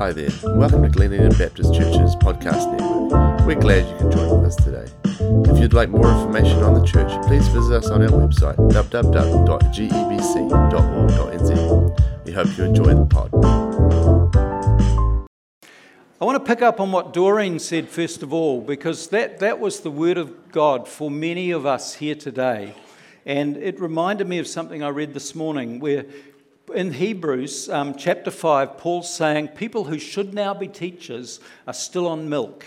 Hi there, and welcome to Glen Eden Baptist Church's podcast network. We're glad you can join us today. If you'd like more information on the church, please visit us on our website www.gebc.org.nz. We hope you enjoy the pod. I want to pick up on what Doreen said first of all, because that, that was the word of God for many of us here today. And it reminded me of something I read this morning where in Hebrews um, chapter 5, Paul's saying people who should now be teachers are still on milk.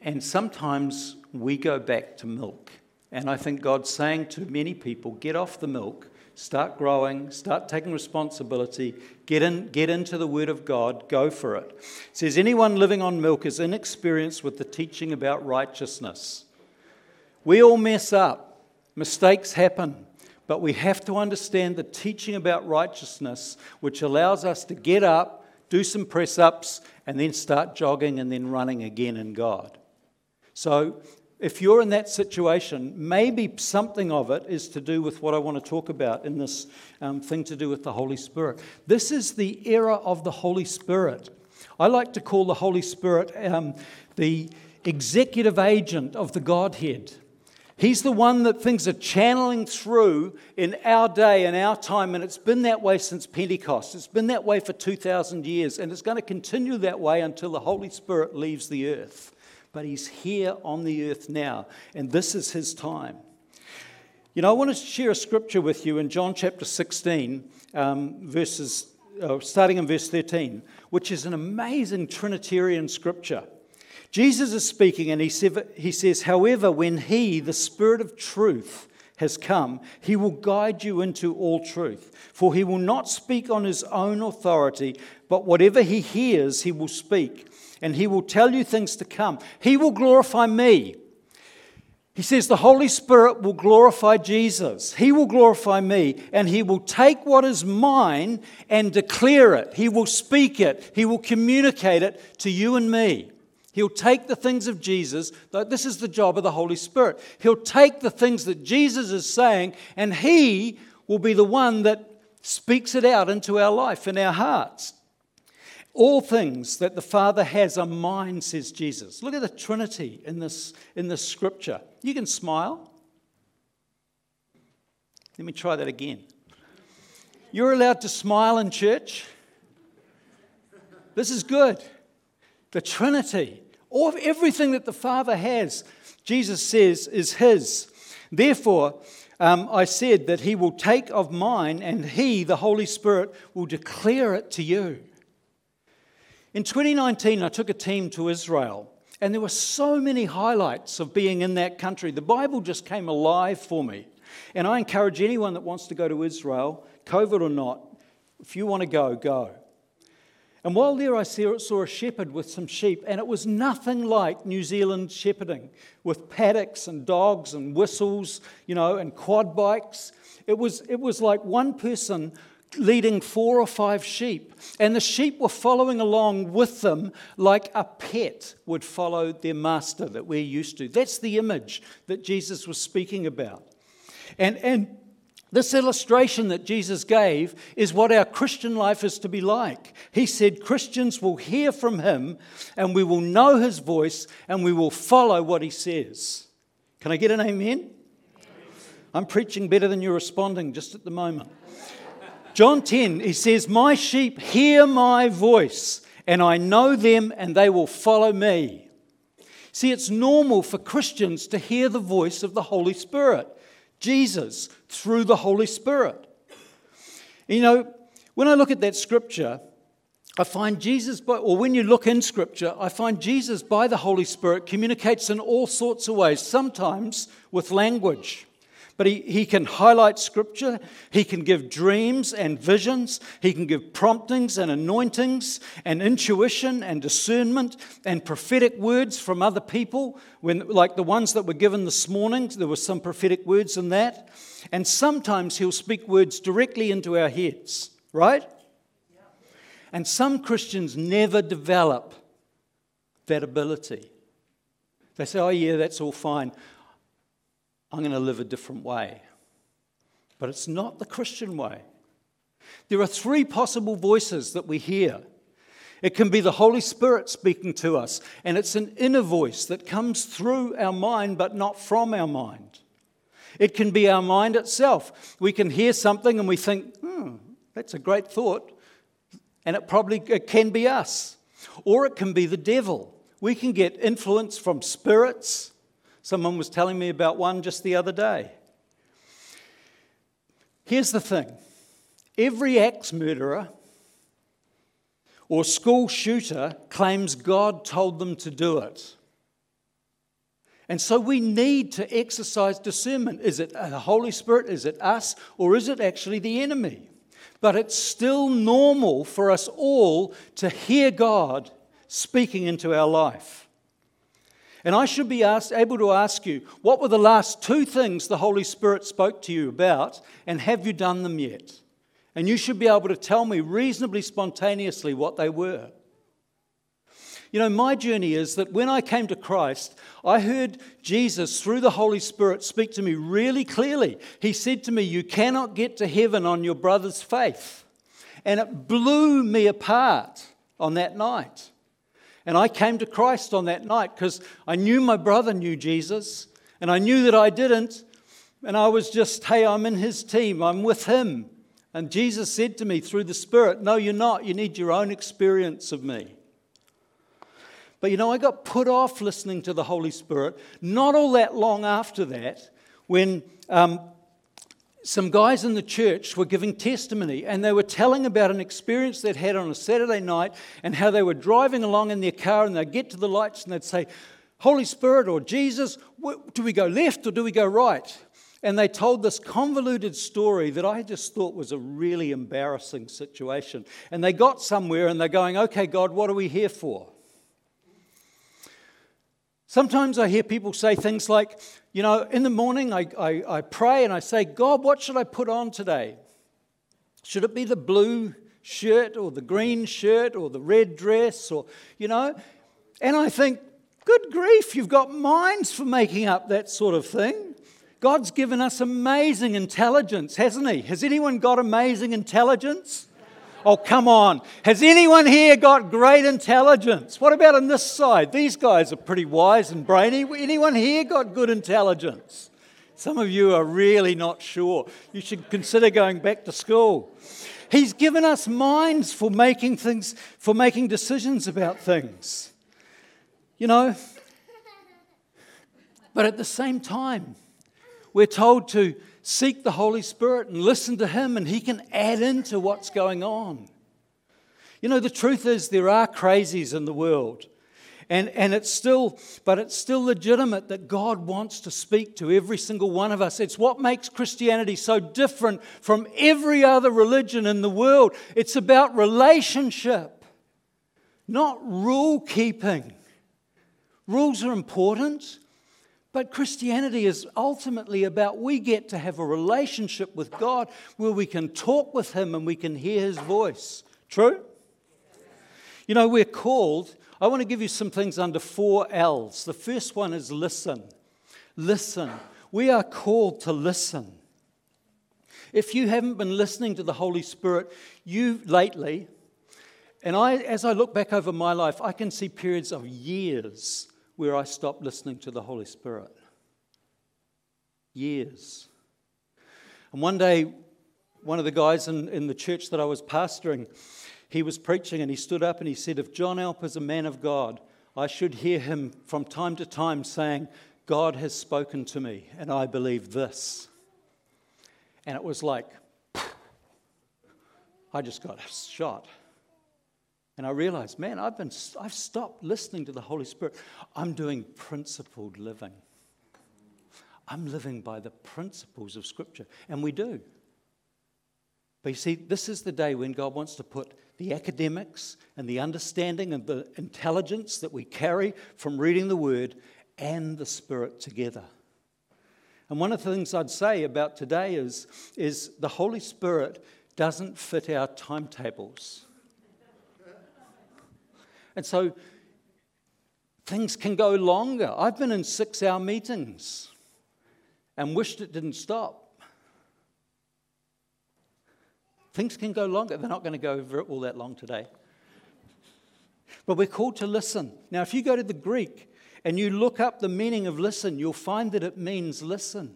And sometimes we go back to milk. And I think God's saying to many people get off the milk Start growing, start taking responsibility, get, in, get into the Word of God, go for it. it. says, Anyone living on milk is inexperienced with the teaching about righteousness. We all mess up, mistakes happen, but we have to understand the teaching about righteousness, which allows us to get up, do some press ups, and then start jogging and then running again in God. So if you're in that situation, maybe something of it is to do with what I want to talk about in this um, thing to do with the Holy Spirit. This is the era of the Holy Spirit. I like to call the Holy Spirit um, the executive agent of the Godhead. He's the one that things are channeling through in our day and our time, and it's been that way since Pentecost. It's been that way for 2,000 years, and it's going to continue that way until the Holy Spirit leaves the earth but he's here on the earth now, and this is his time. You know, I want to share a scripture with you in John chapter 16, um, verses, uh, starting in verse 13, which is an amazing Trinitarian scripture. Jesus is speaking, and he, says, However, when he, the Spirit of truth, has come, he will guide you into all truth. For he will not speak on his own authority, but whatever he hears, he will speak and he will tell you things to come. He will glorify me. He says the Holy Spirit will glorify Jesus. He will glorify me, and He will take what is mine and declare it. He will speak it. He will communicate it to you and me. He'll take the things of Jesus. This is the job of the Holy Spirit. He'll take the things that Jesus is saying, and He will be the one that speaks it out into our life, in our hearts. All things that the Father has are mine, says Jesus. Look at the Trinity in this, in this scripture. You can smile. Let me try that again. You're allowed to smile in church. This is good. The Trinity, all everything that the Father has, Jesus says, is His. Therefore, um, I said that He will take of mine, and He, the Holy Spirit, will declare it to you. In 2019, I took a team to Israel, and there were so many highlights of being in that country. The Bible just came alive for me. And I encourage anyone that wants to go to Israel, COVID or not, if you want to go, go. And while there, I saw a shepherd with some sheep, and it was nothing like New Zealand shepherding with paddocks and dogs and whistles, you know, and quad bikes. It was, it was like one person leading four or five sheep, and the sheep were following along with them like a pet would follow their master that we're used to. That's the image that Jesus was speaking about. And, and this illustration that Jesus gave is what our Christian life is to be like. He said Christians will hear from him and we will know his voice and we will follow what he says. Can I get an amen? I'm preaching better than you're responding just at the moment. John 10, he says, My sheep hear my voice, and I know them, and they will follow me. See, it's normal for Christians to hear the voice of the Holy Spirit, Jesus, through the Holy Spirit. You know, when I look at that scripture, I find Jesus, by, or when you look in Scripture, I find Jesus by the Holy Spirit communicates in all sorts of ways, sometimes with language. But he, he can highlight scripture, he can give dreams and visions, he can give promptings and anointings and intuition and discernment and prophetic words from other people. When, like the ones that were given this morning, there were some prophetic words in that. And sometimes he'll speak words directly into our heads, right? And some Christians never develop that ability. They say, oh, yeah, that's all fine. I'm going to live a different way. But it's not the Christian way. There are three possible voices that we hear. It can be the Holy Spirit speaking to us, and it's an inner voice that comes through our mind but not from our mind. It can be our mind itself. We can hear something and we think, hmm, that's a great thought, and it probably it can be us. Or it can be the devil. We can get influence from spirits. Someone was telling me about one just the other day. Here's the thing every axe murderer or school shooter claims God told them to do it. And so we need to exercise discernment. Is it the Holy Spirit? Is it us? Or is it actually the enemy? But it's still normal for us all to hear God speaking into our life. And I should be asked, able to ask you, what were the last two things the Holy Spirit spoke to you about, and have you done them yet? And you should be able to tell me reasonably spontaneously what they were. You know, my journey is that when I came to Christ, I heard Jesus through the Holy Spirit speak to me really clearly. He said to me, You cannot get to heaven on your brother's faith. And it blew me apart on that night. And I came to Christ on that night because I knew my brother knew Jesus, and I knew that I didn't. And I was just, hey, I'm in his team, I'm with him. And Jesus said to me through the Spirit, No, you're not. You need your own experience of me. But you know, I got put off listening to the Holy Spirit not all that long after that when um, some guys in the church were giving testimony and they were telling about an experience they'd had on a Saturday night and how they were driving along in their car and they'd get to the lights and they'd say, Holy Spirit or Jesus, do we go left or do we go right? And they told this convoluted story that I just thought was a really embarrassing situation. And they got somewhere and they're going, okay, God, what are we here for? Sometimes I hear people say things like, you know, in the morning I, I, I, pray and I say, God, what should I put on today? Should it be the blue shirt or the green shirt or the red dress or, you know? And I think, good grief, you've got minds for making up that sort of thing. God's given us amazing intelligence, hasn't He? Has anyone got amazing intelligence? Oh, come on. Has anyone here got great intelligence? What about on this side? These guys are pretty wise and brainy. Anyone here got good intelligence? Some of you are really not sure. You should consider going back to school. He's given us minds for making things, for making decisions about things. You know? But at the same time, we're told to seek the Holy Spirit and listen to Him, and He can add into what's going on. You know, the truth is, there are crazies in the world. And, and it's still, but it's still legitimate that God wants to speak to every single one of us. It's what makes Christianity so different from every other religion in the world. It's about relationship, not rule keeping. Rules are important, but Christianity is ultimately about we get to have a relationship with God where we can talk with Him and we can hear His voice. True? You know, we're called, I want to give you some things under four L's. The first one is listen. Listen. We are called to listen. If you haven't been listening to the Holy Spirit, you lately, and I, as I look back over my life, I can see periods of years where I stopped listening to the Holy Spirit. Years. And one day, one of the guys in, in the church that I was pastoring, he was preaching and he stood up and he said, If John Alp is a man of God, I should hear him from time to time saying, God has spoken to me and I believe this. And it was like, I just got shot. And I realized, man, I've, been, I've stopped listening to the Holy Spirit. I'm doing principled living. I'm living by the principles of Scripture. And we do. But you see, this is the day when God wants to put the academics and the understanding and the intelligence that we carry from reading the Word and the Spirit together. And one of the things I'd say about today is, is the Holy Spirit doesn't fit our timetables. And so things can go longer. I've been in six hour meetings and wished it didn't stop. Things can go longer. They're not going to go over it all that long today. But we're called to listen. Now, if you go to the Greek and you look up the meaning of listen, you'll find that it means listen.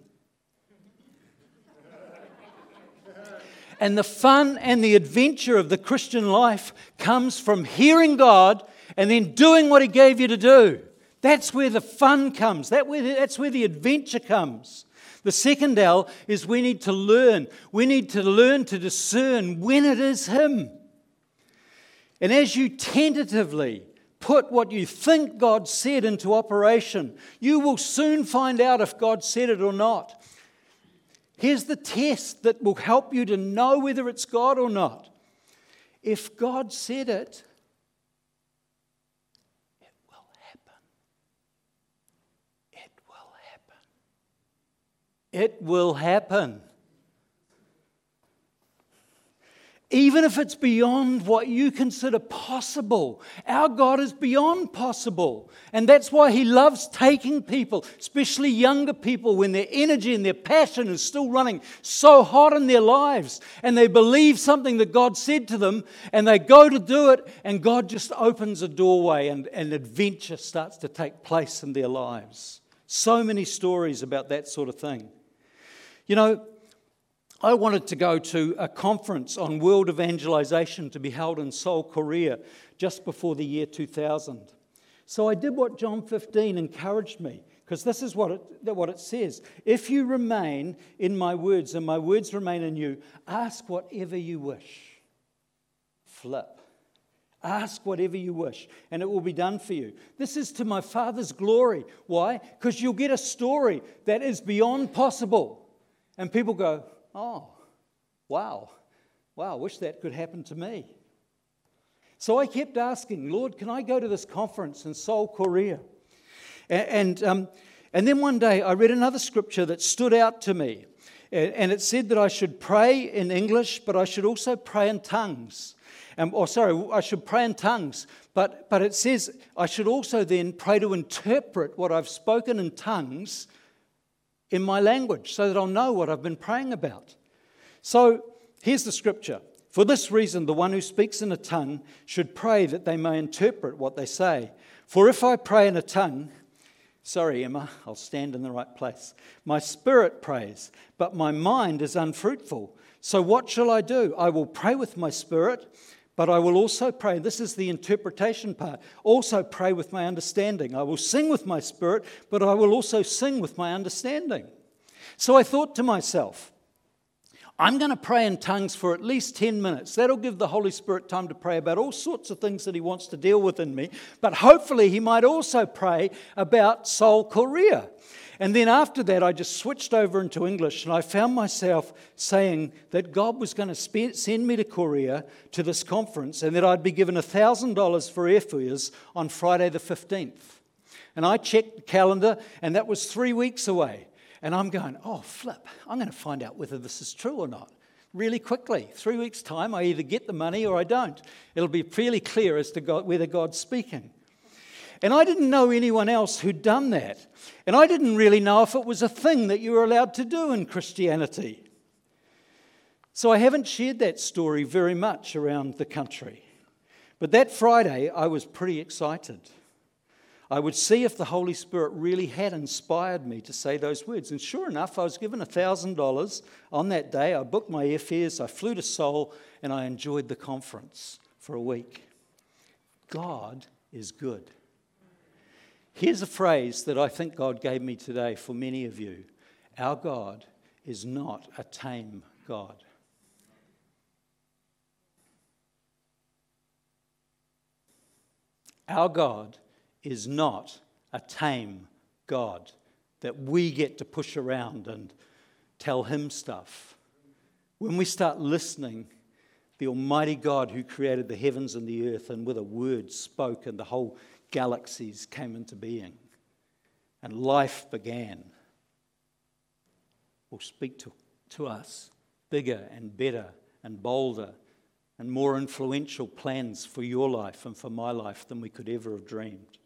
And the fun and the adventure of the Christian life comes from hearing God and then doing what He gave you to do. That's where the fun comes, that's where the adventure comes. The second L is we need to learn. We need to learn to discern when it is Him. And as you tentatively put what you think God said into operation, you will soon find out if God said it or not. Here's the test that will help you to know whether it's God or not. If God said it, it will happen. It will happen. It will happen. Even if it's beyond what you consider possible. Our God is beyond possible. And that's why He loves taking people, especially younger people, when their energy and their passion is still running so hot in their lives. And they believe something that God said to them, and they go to do it, and God just opens a doorway, and an adventure starts to take place in their lives. So many stories about that sort of thing. You know, I wanted to go to a conference on world evangelization to be held in Seoul, Korea, just before the year 2000. So I did what John 15 encouraged me, because this is what it, what it says. If you remain in my words and my words remain in you, ask whatever you wish. Flip. Ask whatever you wish, and it will be done for you. This is to my Father's glory. Why? Because you'll get a story that is beyond possible. And people go, Oh, wow. Wow, wish that could happen to me. So I kept asking, Lord, can I go to this conference in Seoul, Korea? And, and, um, and then one day I read another scripture that stood out to me. And it said that I should pray in English, but I should also pray in tongues. Um, or sorry, I should pray in tongues, but, but it says I should also then pray to interpret what I've spoken in tongues in my language so that I'll know what I've been praying about. So here's the scripture. For this reason, the one who speaks in a tongue should pray that they may interpret what they say. For if I pray in a tongue, sorry, Emma, I'll stand in the right place. My spirit prays, but my mind is unfruitful. So what shall I do? I will pray with my spirit but I will also pray, this is the interpretation part, also pray with my understanding. I will sing with my spirit, but I will also sing with my understanding. So I thought to myself, I'm going to pray in tongues for at least 10 minutes. That'll give the Holy Spirit time to pray about all sorts of things that He wants to deal with in me. But hopefully, He might also pray about Seoul Korea. And then after that, I just switched over into English and I found myself saying that God was going to send me to Korea to this conference and that I'd be given $1,000 for airfares on Friday the 15th. And I checked the calendar and that was three weeks away. And I'm going, oh, flip, I'm going to find out whether this is true or not really quickly. Three weeks' time, I either get the money or I don't. It'll be fairly clear as to God, whether God's speaking. And I didn't know anyone else who'd done that. And I didn't really know if it was a thing that you were allowed to do in Christianity. So I haven't shared that story very much around the country. But that Friday, I was pretty excited. I would see if the Holy Spirit really had inspired me to say those words. And sure enough, I was given $1,000 on that day. I booked my airfares, I flew to Seoul, and I enjoyed the conference for a week. God is good. Here's a phrase that I think God gave me today for many of you Our God is not a tame God. Our God is not a tame God that we get to push around and tell him stuff. When we start listening, the Almighty God who created the heavens and the earth and with a word spoke and the whole galaxies came into being and life began will speak to, to us bigger and better and bolder and more influential plans for your life and for my life than we could ever have dreamed.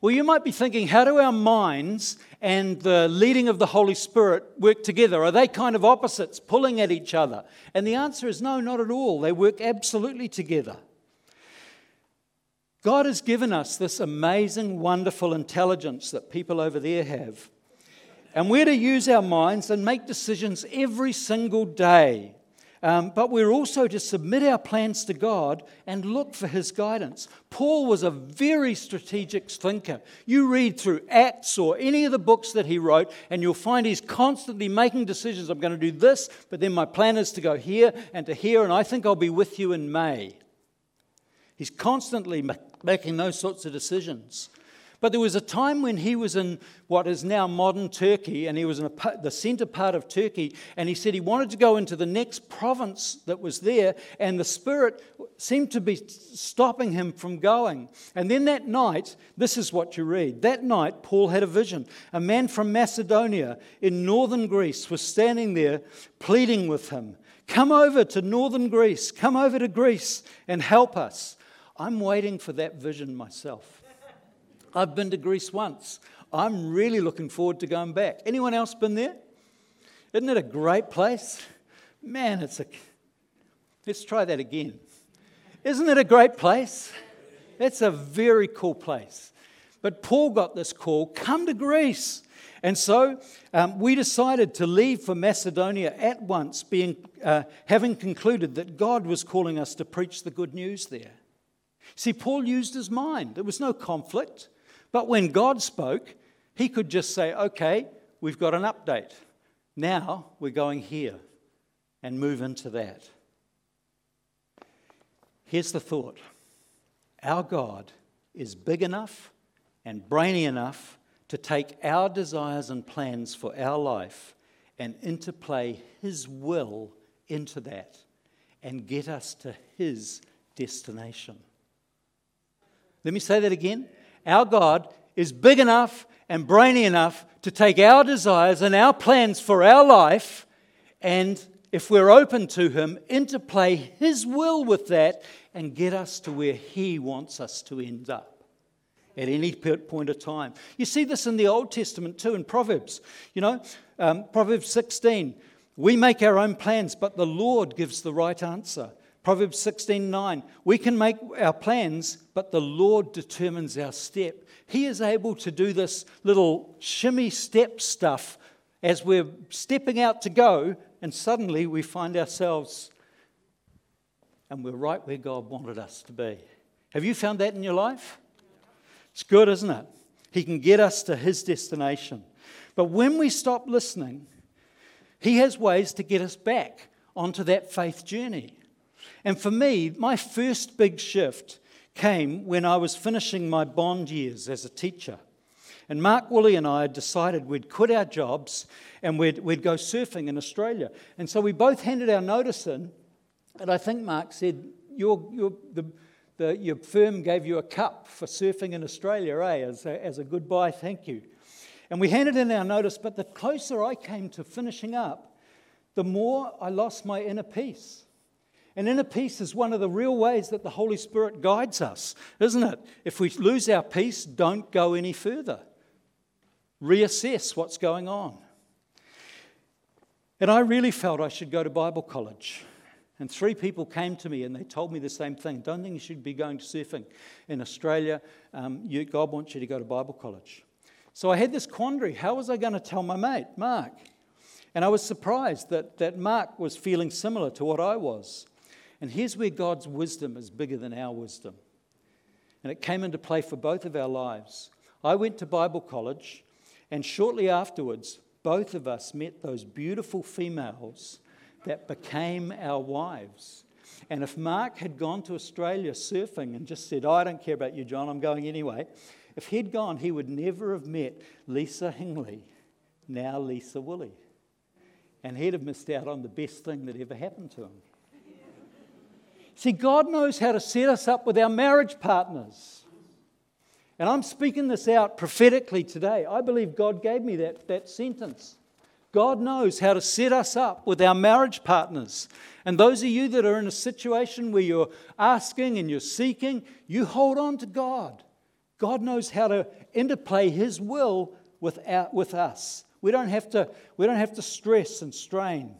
Well, you might be thinking, how do our minds and the leading of the Holy Spirit work together? Are they kind of opposites, pulling at each other? And the answer is no, not at all. They work absolutely together. God has given us this amazing, wonderful intelligence that people over there have. And we're to use our minds and make decisions every single day. Um, but we're also to submit our plans to God and look for His guidance. Paul was a very strategic thinker. You read through Acts or any of the books that he wrote, and you'll find he's constantly making decisions. I'm going to do this, but then my plan is to go here and to here, and I think I'll be with you in May. He's constantly making those sorts of decisions. But there was a time when he was in what is now modern Turkey, and he was in a, the center part of Turkey, and he said he wanted to go into the next province that was there, and the Spirit seemed to be stopping him from going. And then that night, this is what you read. That night, Paul had a vision. A man from Macedonia in northern Greece was standing there pleading with him Come over to northern Greece, come over to Greece and help us. I'm waiting for that vision myself. I've been to Greece once. I'm really looking forward to going back. Anyone else been there? Isn't it a great place? Man, it's a. Let's try that again. Isn't it a great place? It's a very cool place. But Paul got this call come to Greece. And so um, we decided to leave for Macedonia at once, being, uh, having concluded that God was calling us to preach the good news there. See, Paul used his mind. There was no conflict. But when God spoke, he could just say, okay, we've got an update. Now we're going here and move into that. Here's the thought our God is big enough and brainy enough to take our desires and plans for our life and interplay His will into that and get us to His destination. Let me say that again. Our God is big enough and brainy enough to take our desires and our plans for our life and, if we're open to Him, interplay His will with that and get us to where He wants us to end up at any point of time. You see this in the Old Testament too, in Proverbs. You know, um, Proverbs 16 we make our own plans, but the Lord gives the right answer. Proverbs 16:9. We can make our plans, but the Lord determines our step. He is able to do this little shimmy step stuff as we're stepping out to go, and suddenly we find ourselves and we're right where God wanted us to be. Have you found that in your life? It's good, isn't it? He can get us to his destination. But when we stop listening, he has ways to get us back onto that faith journey. And for me, my first big shift came when I was finishing my bond years as a teacher. And Mark Woolley and I had decided we'd quit our jobs and we'd, we'd go surfing in Australia. And so we both handed our notice in. And I think Mark said, your, your, the, the, your firm gave you a cup for surfing in Australia, eh, as a, as a goodbye, thank you. And we handed in our notice, but the closer I came to finishing up, the more I lost my inner peace. And inner peace is one of the real ways that the Holy Spirit guides us, isn't it? If we lose our peace, don't go any further. Reassess what's going on. And I really felt I should go to Bible college. And three people came to me and they told me the same thing. Don't think you should be going to surfing in Australia. Um, you, God wants you to go to Bible college. So I had this quandary. How was I going to tell my mate, Mark? And I was surprised that, that Mark was feeling similar to what I was. And here's where God's wisdom is bigger than our wisdom. And it came into play for both of our lives. I went to Bible college, and shortly afterwards, both of us met those beautiful females that became our wives. And if Mark had gone to Australia surfing and just said, oh, I don't care about you, John, I'm going anyway, if he'd gone, he would never have met Lisa Hingley, now Lisa Woolley. And he'd have missed out on the best thing that ever happened to him. See, God knows how to set us up with our marriage partners. And I'm speaking this out prophetically today. I believe God gave me that, that sentence. God knows how to set us up with our marriage partners. And those of you that are in a situation where you're asking and you're seeking, you hold on to God. God knows how to interplay His will with, our, with us. We don't, have to, we don't have to stress and strain.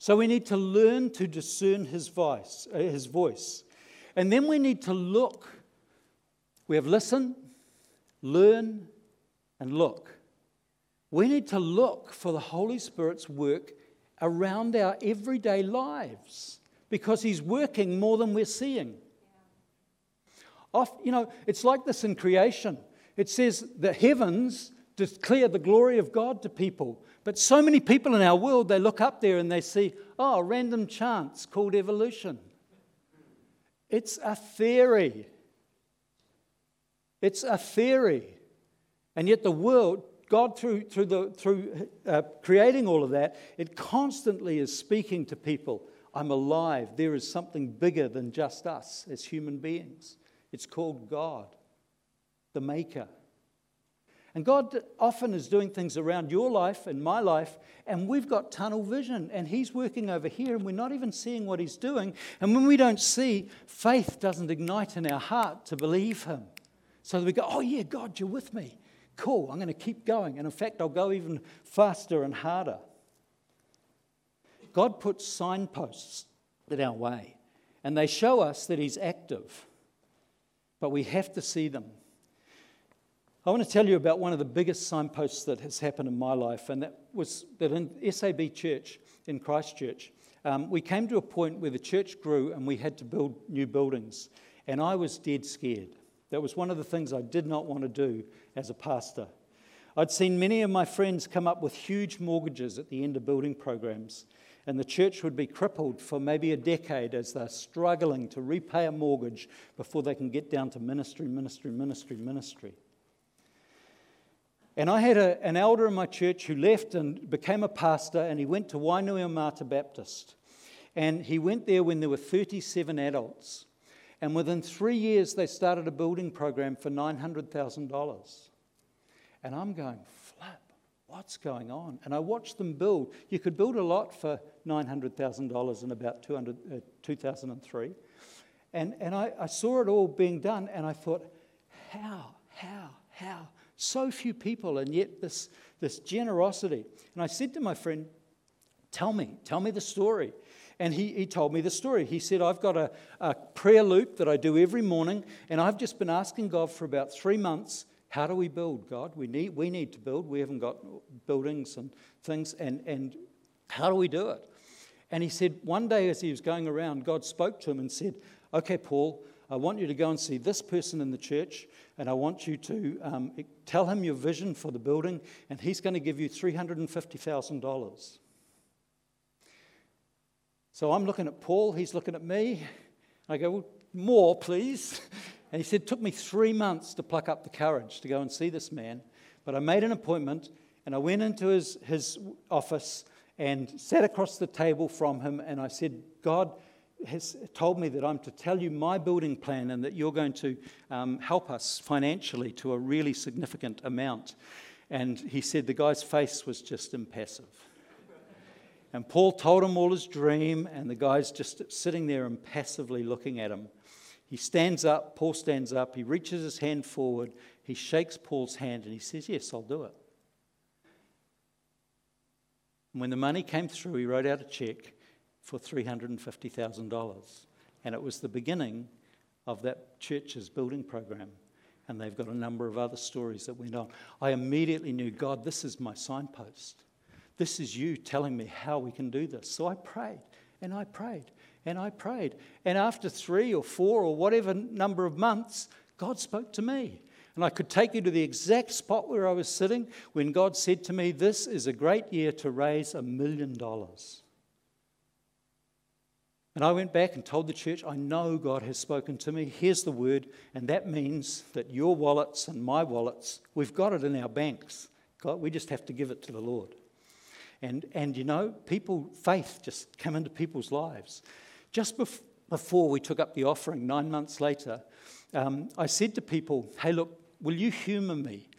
So we need to learn to discern his voice, uh, his voice. And then we need to look We have listen, learn, and look. We need to look for the Holy Spirit's work around our everyday lives because He's working more than we're seeing. Off, you know, it's like this in creation. It says the heavens declare the glory of God to people. But so many people in our world, they look up there and they see, oh, random chance called evolution. It's a theory. It's a theory. And yet, the world, God, through, through, the, through uh, creating all of that, it constantly is speaking to people I'm alive. There is something bigger than just us as human beings. It's called God, the Maker. And God often is doing things around your life and my life, and we've got tunnel vision, and He's working over here, and we're not even seeing what He's doing. And when we don't see, faith doesn't ignite in our heart to believe Him. So we go, Oh, yeah, God, you're with me. Cool, I'm going to keep going. And in fact, I'll go even faster and harder. God puts signposts in our way, and they show us that He's active, but we have to see them. I want to tell you about one of the biggest signposts that has happened in my life, and that was that in SAB Church in Christchurch, um, we came to a point where the church grew and we had to build new buildings, and I was dead scared. That was one of the things I did not want to do as a pastor. I'd seen many of my friends come up with huge mortgages at the end of building programs, and the church would be crippled for maybe a decade as they're struggling to repay a mortgage before they can get down to ministry, ministry, ministry, ministry. And I had a, an elder in my church who left and became a pastor, and he went to Wainuiomata Baptist. And he went there when there were 37 adults. And within three years, they started a building program for $900,000. And I'm going, flap, what's going on? And I watched them build. You could build a lot for $900,000 in about 200, uh, 2003. And, and I, I saw it all being done, and I thought, how, how, how? So few people, and yet this, this generosity. And I said to my friend, Tell me, tell me the story. And he, he told me the story. He said, I've got a, a prayer loop that I do every morning, and I've just been asking God for about three months how do we build, God? We need, we need to build. We haven't got buildings and things, and, and how do we do it? And he said, one day as he was going around, God spoke to him and said, Okay, Paul, I want you to go and see this person in the church, and I want you to um, tell him your vision for the building, and he's going to give you $350,000. So I'm looking at Paul, he's looking at me. I go, well, More, please. And he said, took me three months to pluck up the courage to go and see this man. But I made an appointment and I went into his, his office and sat across the table from him and I said, God has told me that I'm to tell you my building plan and that you're going to um, help us financially to a really significant amount. And he said the guy's face was just impassive. And Paul told him all his dream, and the guy's just sitting there impassively looking at him. He stands up, Paul stands up, he reaches his hand forward, he shakes Paul's hand, and he says, Yes, I'll do it. And when the money came through, he wrote out a check for $350,000. And it was the beginning of that church's building program. And they've got a number of other stories that went on. I immediately knew, God, this is my signpost. This is you telling me how we can do this. So I prayed and I prayed and I prayed. And after three or four or whatever number of months, God spoke to me. And I could take you to the exact spot where I was sitting when God said to me, This is a great year to raise a million dollars. And I went back and told the church, I know God has spoken to me. Here's the word. And that means that your wallets and my wallets, we've got it in our banks. God, we just have to give it to the Lord. And, and you know, people, faith just come into people's lives. Just bef- before we took up the offering, nine months later, um, I said to people, hey, look, will you humour me?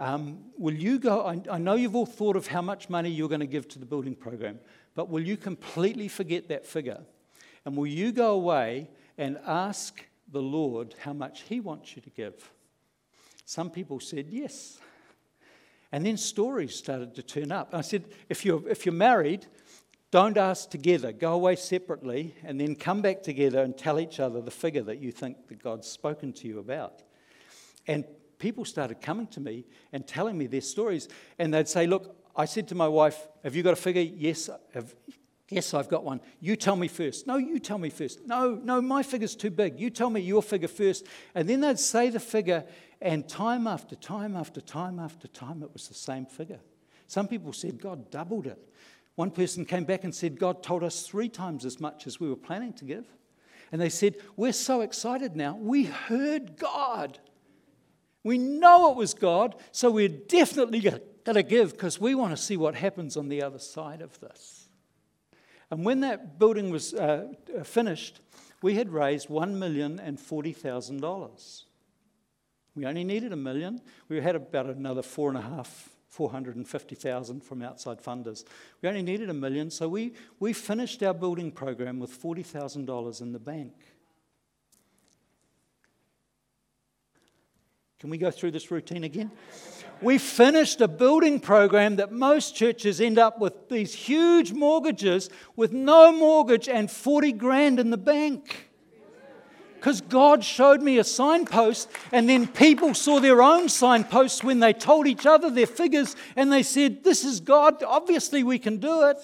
Um, will you go? I, I know you've all thought of how much money you're going to give to the building program, but will you completely forget that figure? And will you go away and ask the Lord how much He wants you to give? Some people said yes. And then stories started to turn up. I said, if you're, if you're married, don't ask together. Go away separately and then come back together and tell each other the figure that you think that God's spoken to you about. And people started coming to me and telling me their stories. And they'd say, Look, I said to my wife, Have you got a figure? Yes. Have, yes, I've got one. You tell me first. No, you tell me first. No, no, my figure's too big. You tell me your figure first. And then they'd say the figure, and time after time after time after time, it was the same figure. Some people said God doubled it. One person came back and said, God told us three times as much as we were planning to give. And they said, We're so excited now. We heard God. We know it was God, so we're definitely going to give because we want to see what happens on the other side of this. And when that building was uh, finished, we had raised $1,040,000. We only needed a million. We had about another four and a half 450,000 from outside funders. We only needed a million, so we, we finished our building program with $40,000 in the bank. Can we go through this routine again? We finished a building program that most churches end up with these huge mortgages with no mortgage and 40 grand in the bank because God showed me a signpost, and then people saw their own signposts when they told each other their figures, and they said, This is God. Obviously, we can do it.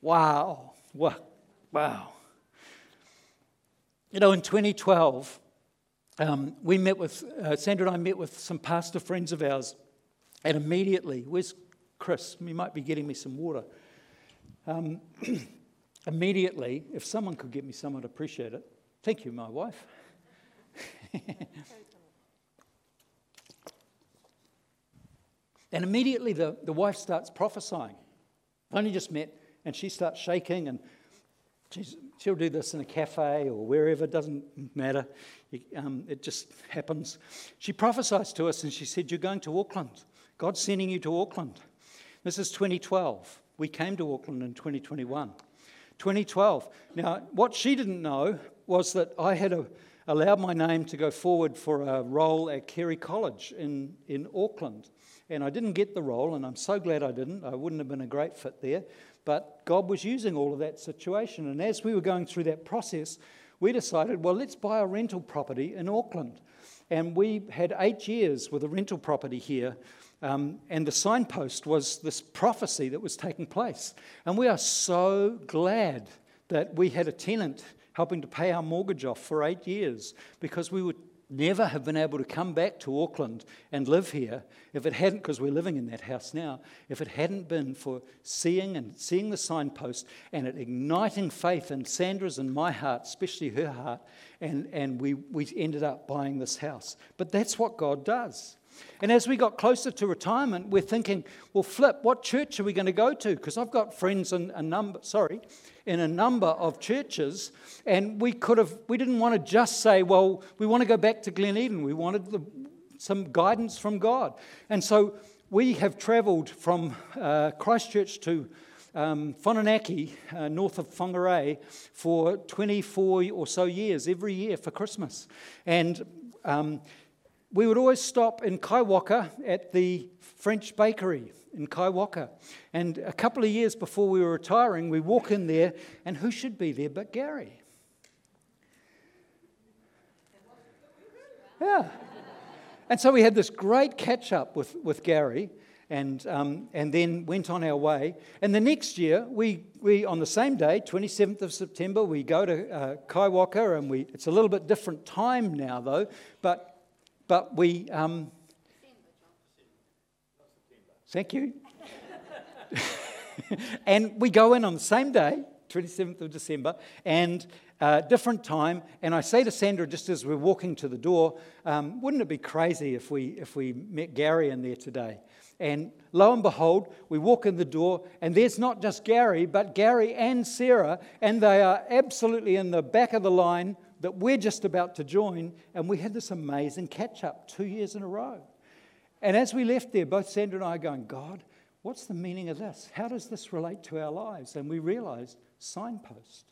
Wow. Wow. Wow. You know, in 2012, um, we met with, uh, Sandra and I met with some pastor friends of ours, and immediately, where's Chris? He might be getting me some water. Um, immediately, if someone could get me some, I'd appreciate it. Thank you, my wife. and immediately the, the wife starts prophesying. I've only just met, and she starts shaking, and she'll do this in a cafe or wherever, doesn't matter. Um, it just happens. She prophesies to us, and she said, You're going to Auckland. God's sending you to Auckland. This is 2012. We came to Auckland in 2021. 2012. Now, what she didn't know was that I had a, allowed my name to go forward for a role at Carey College in, in Auckland. And I didn't get the role, and I'm so glad I didn't. I wouldn't have been a great fit there. But God was using all of that situation. And as we were going through that process, we decided, well, let's buy a rental property in Auckland. And we had eight years with a rental property here. Um, and the signpost was this prophecy that was taking place. And we are so glad that we had a tenant helping to pay our mortgage off for eight years because we would never have been able to come back to Auckland and live here if it hadn't, because we're living in that house now, if it hadn't been for seeing and seeing the signpost and it igniting faith in Sandra's and my heart, especially her heart, and, and we, we ended up buying this house. But that's what God does. And as we got closer to retirement, we're thinking, well, flip, what church are we going to go to? Because I've got friends in a number, sorry, in a number of churches, and we could have, we didn't want to just say, well, we want to go back to Glen Eden. We wanted the, some guidance from God. And so we have travelled from uh, Christchurch to um, Whananaki, uh, north of Whangarei, for 24 or so years, every year for Christmas. And um, we would always stop in Kaiwaka at the French bakery in Kaiwaka. And a couple of years before we were retiring, we walk in there, and who should be there but Gary? Yeah. And so we had this great catch up with, with Gary and, um, and then went on our way. And the next year, we, we on the same day, 27th of September, we go to uh, Kaiwaka, and we, it's a little bit different time now, though, but but we. Um, thank you. and we go in on the same day, 27th of December, and uh, different time. And I say to Sandra, just as we're walking to the door, um, wouldn't it be crazy if we, if we met Gary in there today? And lo and behold, we walk in the door, and there's not just Gary, but Gary and Sarah, and they are absolutely in the back of the line that we're just about to join, and we had this amazing catch up two years in a row. And as we left there, both Sandra and I are going, God, what's the meaning of this? How does this relate to our lives? And we realized signpost.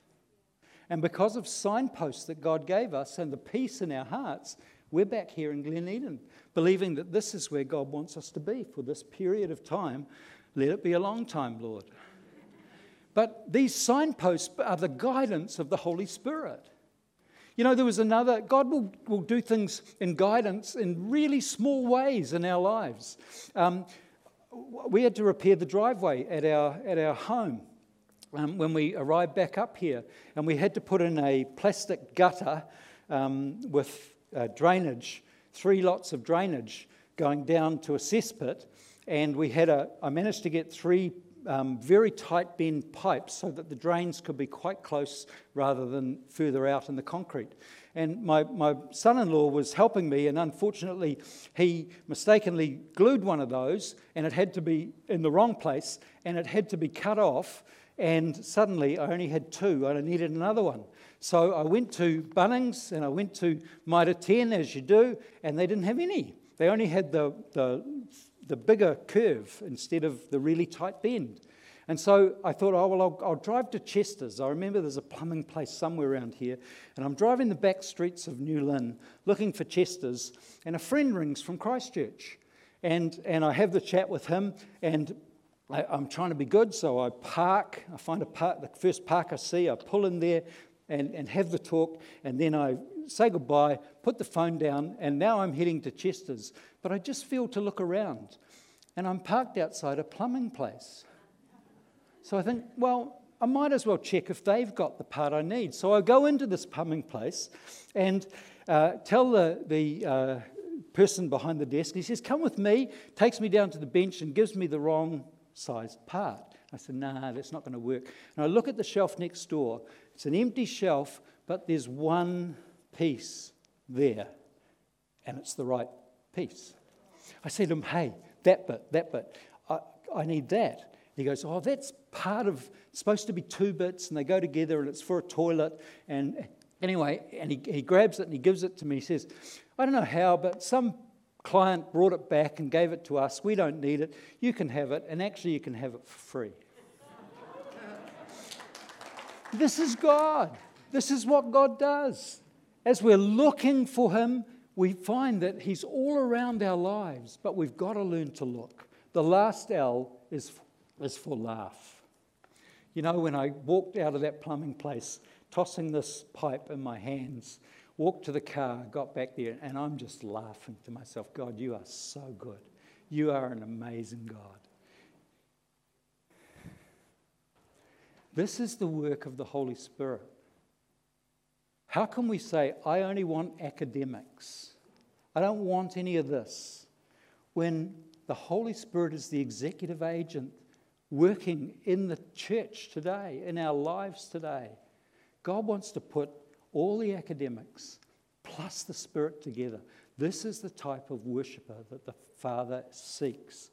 And because of signposts that God gave us and the peace in our hearts, we're back here in Glen Eden, believing that this is where God wants us to be for this period of time. Let it be a long time, Lord. But these signposts are the guidance of the Holy Spirit. You know, there was another, God will, will do things in guidance in really small ways in our lives. Um, we had to repair the driveway at our, at our home um, when we arrived back up here, and we had to put in a plastic gutter um, with uh, drainage, three lots of drainage going down to a cesspit, and we had a, I managed to get three um, very tight bend pipes so that the drains could be quite close rather than further out in the concrete. And my, my son in law was helping me, and unfortunately, he mistakenly glued one of those, and it had to be in the wrong place, and it had to be cut off. And suddenly, I only had two, and I needed another one. So I went to Bunnings and I went to Mitre 10, as you do, and they didn't have any. They only had the, the the bigger curve instead of the really tight bend. And so I thought, oh, well, I'll, I'll, drive to Chester's. I remember there's a plumbing place somewhere around here. And I'm driving the back streets of New Lynn looking for Chester's. And a friend rings from Christchurch. And, and I have the chat with him. And I, am trying to be good. So I park. I find a park, the first park I see. I pull in there and, and have the talk. And then I say goodbye, put the phone down. And now I'm heading to Chester's but I just feel to look around. And I'm parked outside a plumbing place. So I think, well, I might as well check if they've got the part I need. So I go into this plumbing place and uh, tell the, the uh, person behind the desk, he says, Come with me, takes me down to the bench and gives me the wrong sized part. I said, Nah, that's not going to work. And I look at the shelf next door. It's an empty shelf, but there's one piece there, and it's the right piece. I said to him, hey, that bit, that bit, I, I need that. He goes, oh, that's part of, it's supposed to be two bits and they go together and it's for a toilet. And anyway, and he, he grabs it and he gives it to me. He says, I don't know how, but some client brought it back and gave it to us. We don't need it. You can have it, and actually, you can have it for free. This is God. This is what God does. As we're looking for Him, we find that He's all around our lives, but we've got to learn to look. The last L is, is for laugh. You know, when I walked out of that plumbing place, tossing this pipe in my hands, walked to the car, got back there, and I'm just laughing to myself God, you are so good. You are an amazing God. This is the work of the Holy Spirit. How can we say, I only want academics? I don't want any of this. When the Holy Spirit is the executive agent working in the church today, in our lives today, God wants to put all the academics plus the Spirit together. This is the type of worshiper that the Father seeks.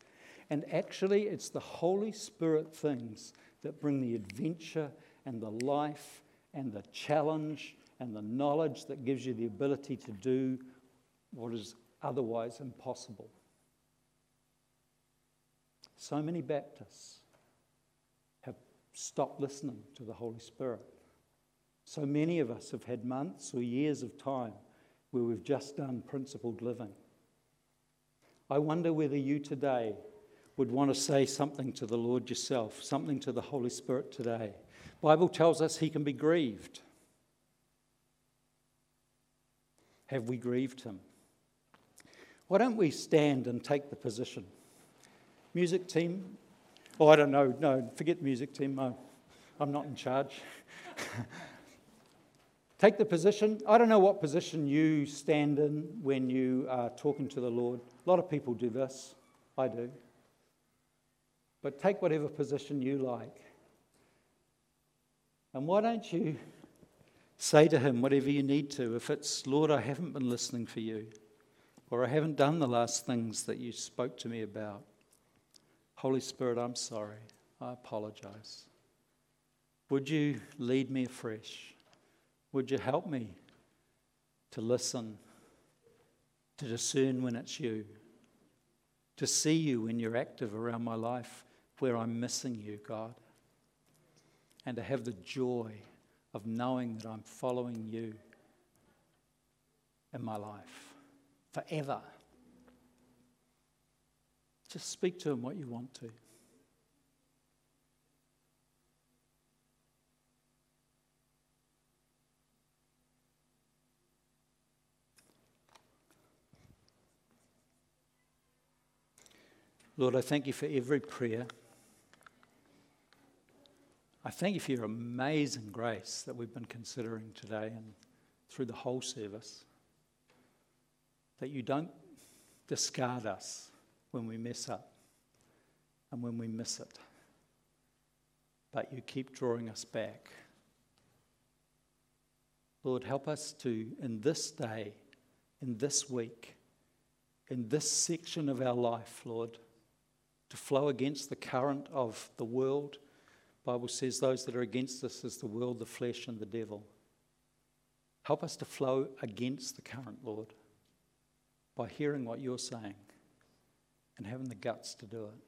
And actually, it's the Holy Spirit things that bring the adventure and the life and the challenge and the knowledge that gives you the ability to do what is otherwise impossible. So many Baptists have stopped listening to the Holy Spirit. So many of us have had months or years of time where we've just done principled living. I wonder whether you today would want to say something to the Lord yourself, something to the Holy Spirit today. Bible tells us he can be grieved. Have we grieved him? Why don't we stand and take the position? Music team? Oh, I don't know. No, forget music team. I'm not in charge. take the position. I don't know what position you stand in when you are talking to the Lord. A lot of people do this. I do. But take whatever position you like. And why don't you Say to him whatever you need to. If it's, Lord, I haven't been listening for you, or I haven't done the last things that you spoke to me about. Holy Spirit, I'm sorry. I apologize. Would you lead me afresh? Would you help me to listen, to discern when it's you, to see you when you're active around my life where I'm missing you, God, and to have the joy of knowing that I'm following you in my life forever. Just speak to him what you want to. Lord, I thank you for every prayer. I thank you for your amazing grace that we've been considering today and through the whole service. That you don't discard us when we mess up and when we miss it, but you keep drawing us back. Lord, help us to, in this day, in this week, in this section of our life, Lord, to flow against the current of the world. Bible says those that are against us is the world, the flesh, and the devil. Help us to flow against the current, Lord, by hearing what you're saying and having the guts to do it.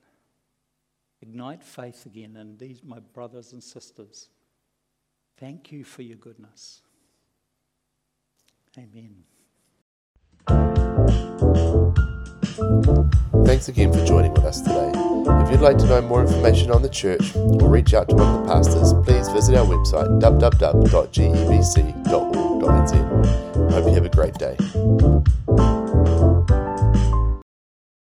Ignite faith again in these, my brothers and sisters. Thank you for your goodness. Amen. Thanks again for joining with us today. If you'd like to know more information on the church or reach out to one of the pastors, please visit our website www.gebc.org.nz. Hope you have a great day.